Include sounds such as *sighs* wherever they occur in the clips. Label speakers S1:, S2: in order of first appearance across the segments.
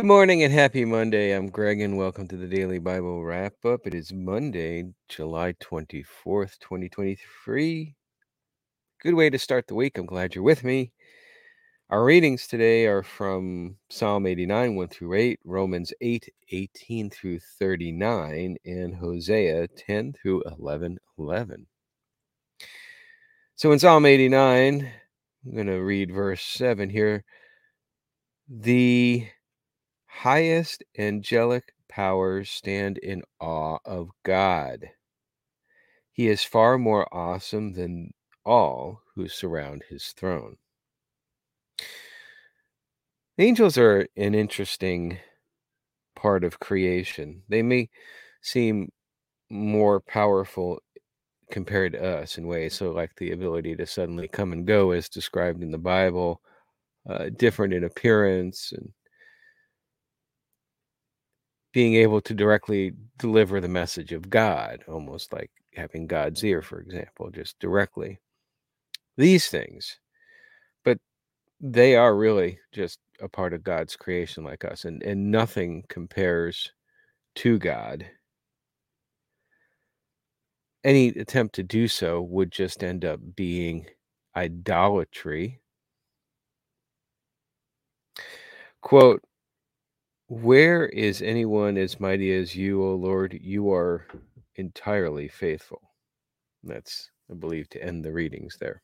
S1: Good morning and happy Monday. I'm Greg and welcome to the Daily Bible Wrap Up. It is Monday, July 24th, 2023. Good way to start the week. I'm glad you're with me. Our readings today are from Psalm 89, 1 through 8, Romans 8, 18 through 39, and Hosea 10 through 11, 11. So in Psalm 89, I'm going to read verse 7 here. The highest angelic powers stand in awe of God. He is far more awesome than all who surround his throne. Angels are an interesting part of creation. They may seem more powerful compared to us in ways, so like the ability to suddenly come and go, as described in the Bible, uh, different in appearance and being able to directly deliver the message of God, almost like having God's ear, for example, just directly. These things, but they are really just a part of God's creation, like us, and, and nothing compares to God. Any attempt to do so would just end up being idolatry. Quote, where is anyone as mighty as you, O Lord? You are entirely faithful. That's, I believe, to end the readings there.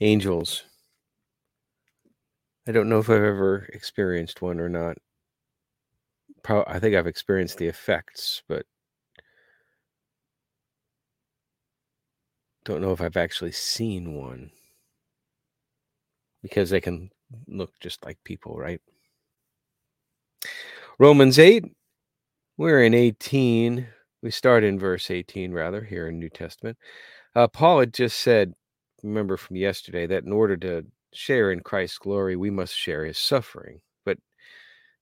S1: Angels. I don't know if I've ever experienced one or not. Pro- I think I've experienced the effects, but don't know if I've actually seen one because they can look just like people, right? Romans 8, we're in 18. We start in verse 18, rather, here in New Testament. Uh, Paul had just said, remember from yesterday, that in order to share in Christ's glory, we must share his suffering. But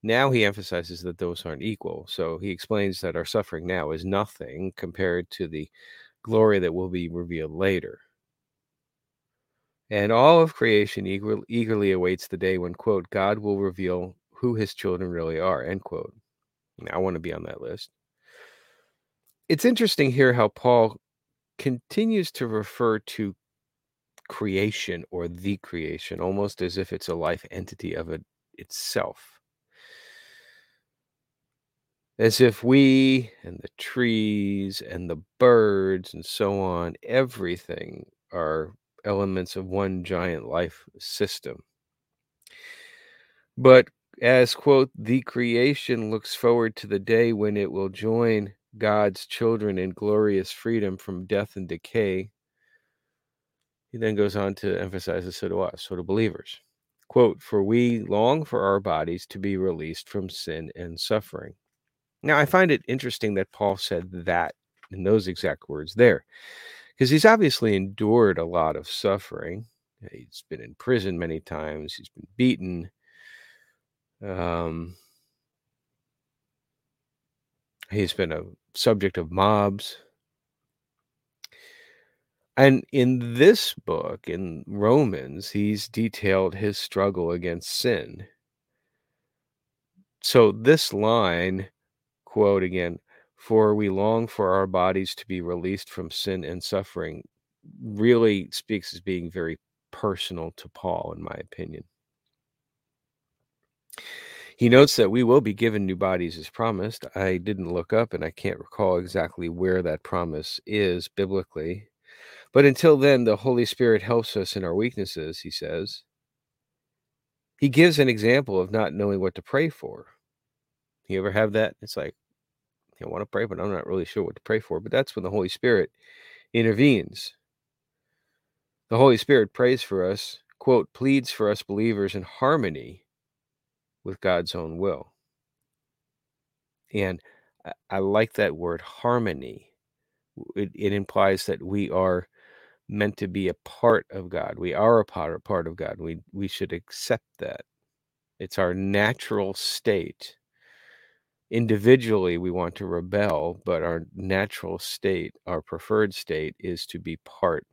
S1: now he emphasizes that those aren't equal. So he explains that our suffering now is nothing compared to the glory that will be revealed later. And all of creation eager, eagerly awaits the day when, quote, God will reveal who his children really are, end quote. I want to be on that list. It's interesting here how Paul continues to refer to creation or the creation almost as if it's a life entity of it itself. As if we and the trees and the birds and so on, everything are elements of one giant life system. But as, quote, the creation looks forward to the day when it will join God's children in glorious freedom from death and decay, he then goes on to emphasize this so to us, so to believers. Quote, for we long for our bodies to be released from sin and suffering. Now, I find it interesting that Paul said that in those exact words there, because he's obviously endured a lot of suffering. He's been in prison many times, he's been beaten. Um, he's been a subject of mobs. And in this book, in Romans, he's detailed his struggle against sin. So, this line, quote again, for we long for our bodies to be released from sin and suffering, really speaks as being very personal to Paul, in my opinion. He notes that we will be given new bodies as promised. I didn't look up and I can't recall exactly where that promise is biblically. But until then, the Holy Spirit helps us in our weaknesses, he says. He gives an example of not knowing what to pray for. You ever have that? It's like, I want to pray, but I'm not really sure what to pray for. But that's when the Holy Spirit intervenes. The Holy Spirit prays for us, quote, pleads for us believers in harmony with God's own will. And I, like that word harmony. It, it, implies that we are meant to be a part of God. We are a part, a part of God. We we should accept that. It's our natural state. Individually, we want to rebel, but our natural state, our preferred state, is to be part.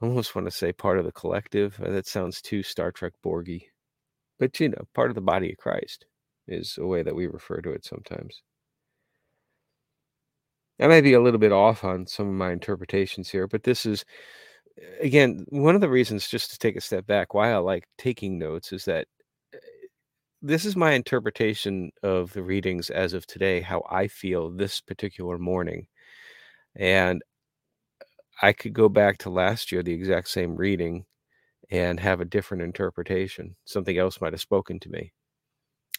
S1: I almost want to say part of the collective. Uh, that sounds too Star Trek Borgy. but you know, part of the body of Christ is a way that we refer to it sometimes. I may be a little bit off on some of my interpretations here, but this is again one of the reasons just to take a step back why I like taking notes is that this is my interpretation of the readings as of today, how I feel this particular morning. And I could go back to last year, the exact same reading, and have a different interpretation. Something else might have spoken to me,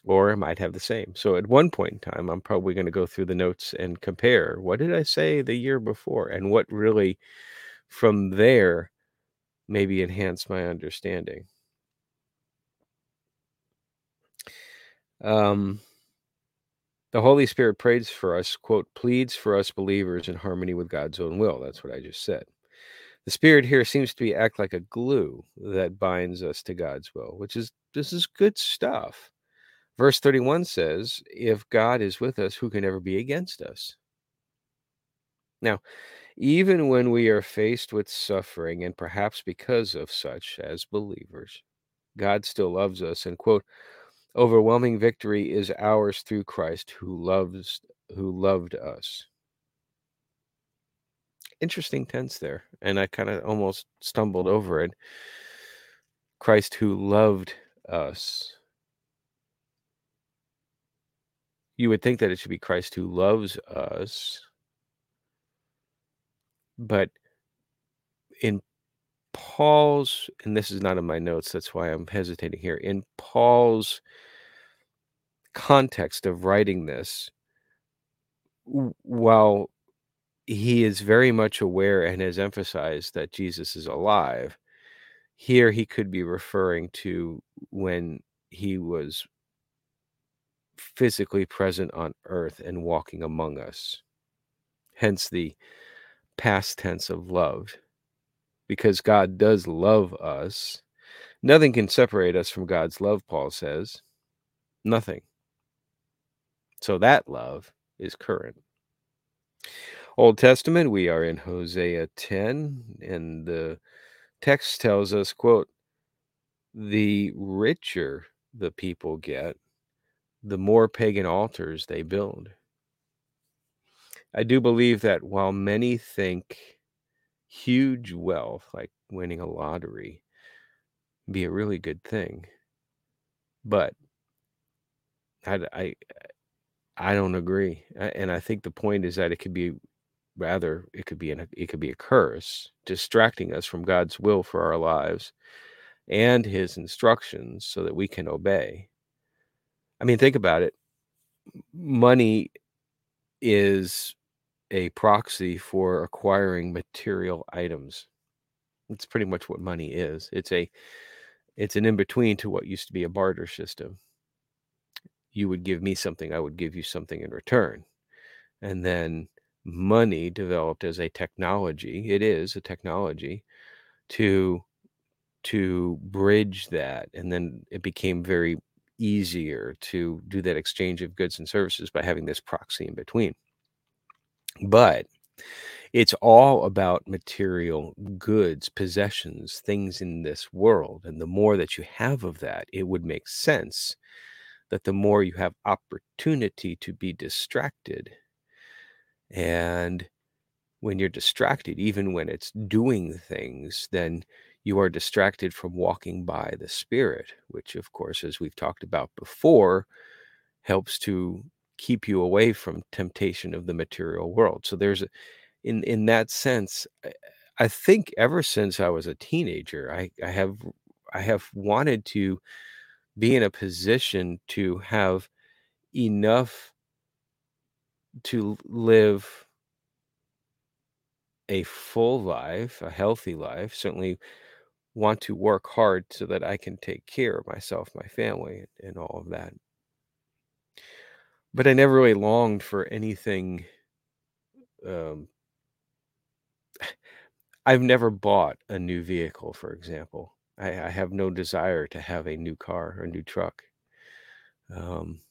S1: or it might have the same. So at one point in time, I'm probably going to go through the notes and compare what did I say the year before and what really from there maybe enhance my understanding. Um, the Holy Spirit prays for us, quote, pleads for us believers in harmony with God's own will. That's what I just said. The Spirit here seems to be act like a glue that binds us to God's will, which is this is good stuff. Verse 31 says, If God is with us, who can ever be against us? Now, even when we are faced with suffering, and perhaps because of such as believers, God still loves us, and quote, overwhelming victory is ours through Christ who loves who loved us. Interesting tense there, and I kind of almost stumbled over it. Christ who loved us. You would think that it should be Christ who loves us, but in Paul's, and this is not in my notes, that's why I'm hesitating here. In Paul's context of writing this, while he is very much aware and has emphasized that Jesus is alive, here he could be referring to when he was physically present on earth and walking among us. Hence the past tense of loved. Because God does love us. Nothing can separate us from God's love, Paul says. Nothing. So that love is current. Old Testament, we are in Hosea 10, and the text tells us, quote, the richer the people get, the more pagan altars they build. I do believe that while many think huge wealth, like winning a lottery, be a really good thing, but I, I, I don't agree, and I think the point is that it could be rather it could be an it could be a curse, distracting us from God's will for our lives and His instructions, so that we can obey. I mean, think about it. Money is a proxy for acquiring material items. It's pretty much what money is. It's a it's an in between to what used to be a barter system you would give me something, I would give you something in return. And then money developed as a technology, it is a technology to to bridge that and then it became very easier to do that exchange of goods and services by having this proxy in between. But it's all about material goods, possessions, things in this world. And the more that you have of that, it would make sense that the more you have opportunity to be distracted. And when you're distracted, even when it's doing things, then you are distracted from walking by the Spirit, which, of course, as we've talked about before, helps to keep you away from temptation of the material world. So there's in in that sense, I think ever since I was a teenager, I, I have I have wanted to be in a position to have enough to live a full life, a healthy life, certainly want to work hard so that I can take care of myself, my family, and all of that. But I never really longed for anything. Um, *sighs* I've never bought a new vehicle, for example. I, I have no desire to have a new car or a new truck. Um,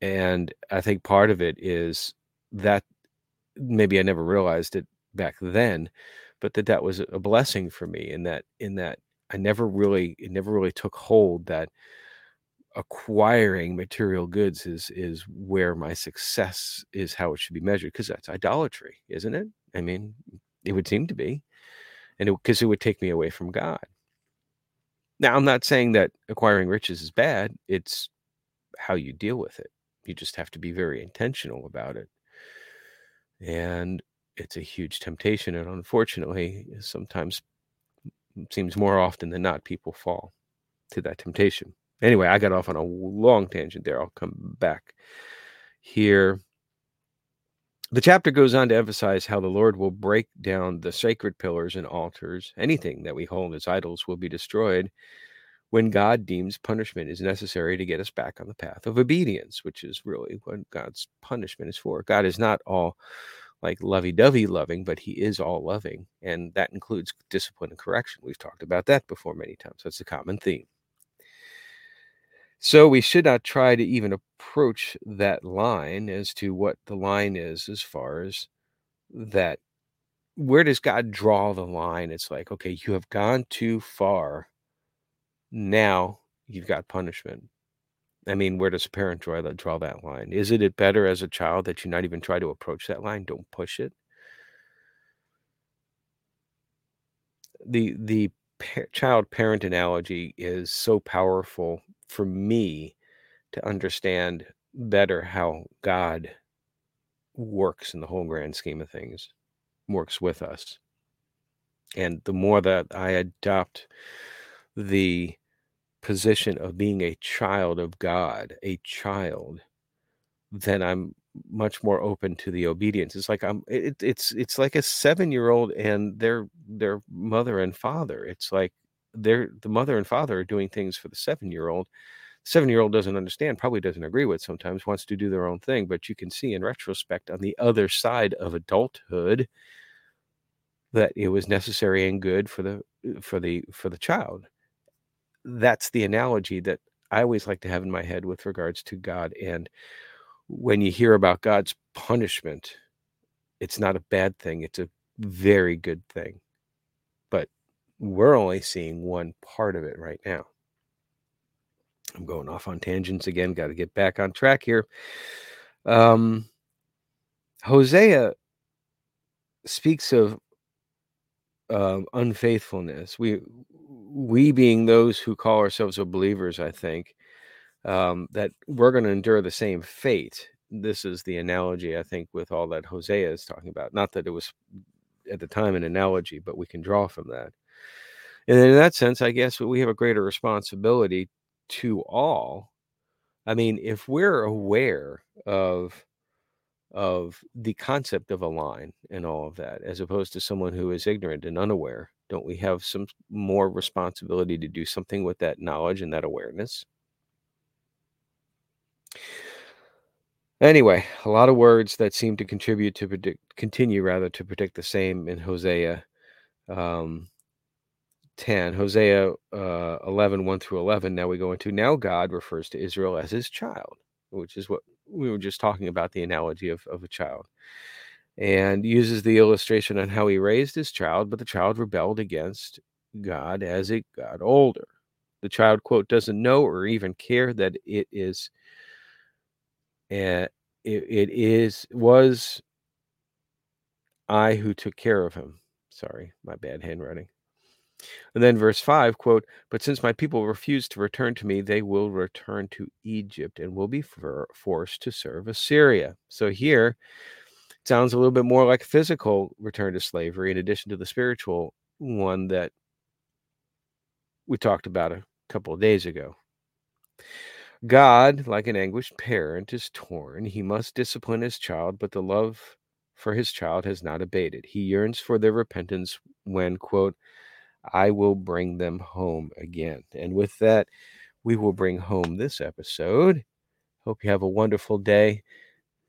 S1: and I think part of it is that maybe I never realized it back then, but that that was a blessing for me in that in that I never really it never really took hold that acquiring material goods is is where my success is how it should be measured because that's idolatry, isn't it? I mean, it would seem to be, and because it would take me away from God. Now, I'm not saying that acquiring riches is bad. It's how you deal with it. You just have to be very intentional about it. And it's a huge temptation. And unfortunately, sometimes seems more often than not, people fall to that temptation. Anyway, I got off on a long tangent there. I'll come back here. The chapter goes on to emphasize how the Lord will break down the sacred pillars and altars. Anything that we hold as idols will be destroyed when God deems punishment is necessary to get us back on the path of obedience, which is really what God's punishment is for. God is not all like lovey dovey loving, but he is all loving. And that includes discipline and correction. We've talked about that before many times. That's a common theme. So we should not try to even approach that line as to what the line is as far as that. Where does God draw the line? It's like, okay, you have gone too far. Now you've got punishment. I mean, where does a parent draw that draw that line? Is it better as a child that you not even try to approach that line? Don't push it. The the child parent analogy is so powerful for me to understand better how God works in the whole grand scheme of things, works with us. And the more that I adopt the position of being a child of God, a child, then I'm much more open to the obedience. It's like I'm it, it's it's like a 7-year-old and their their mother and father. It's like they're the mother and father are doing things for the 7-year-old. 7-year-old doesn't understand, probably doesn't agree with sometimes, wants to do their own thing, but you can see in retrospect on the other side of adulthood that it was necessary and good for the uh, for the for the child that's the analogy that I always like to have in my head with regards to God. And when you hear about God's punishment, it's not a bad thing, it's a very good thing. We're only seeing one part of it right now. I'm going off on tangents again, got to get back on track here. Um, Hosea speaks of uh, unfaithfulness. We we being those who call ourselves believers, I think, um, that we're going to endure the same fate. This is the analogy, I think, with all that Hosea is talking about. Not that it was at the time an analogy, but we can draw from that. And in that sense, I guess we have a greater responsibility to all. I mean, if we're aware of of the concept of a line and all of that, as opposed to someone who is ignorant and unaware, don't we have some more responsibility to do something with that knowledge and that awareness? Anyway, a lot of words that seem to contribute to predict, continue rather to predict the same in Hosea um, 10, Hosea uh, 11, 1 through 11. Now we go into now God refers to Israel as his child, which is what we were just talking about the analogy of, of a child and uses the illustration on how he raised his child, but the child rebelled against God as it got older. The child, quote, doesn't know or even care that it is, uh, it, it is, was I who took care of him. Sorry, my bad handwriting. And then verse 5, quote, But since my people refuse to return to me, they will return to Egypt and will be for, forced to serve Assyria. So here, sounds a little bit more like physical return to slavery in addition to the spiritual one that we talked about a couple of days ago. God, like an anguished parent, is torn. He must discipline his child, but the love for his child has not abated. He yearns for their repentance when, quote, I will bring them home again. And with that, we will bring home this episode. Hope you have a wonderful day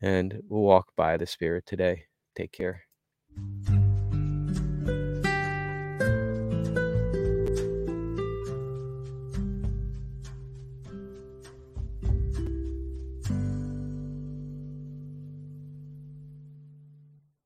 S1: and we'll walk by the Spirit today. Take care.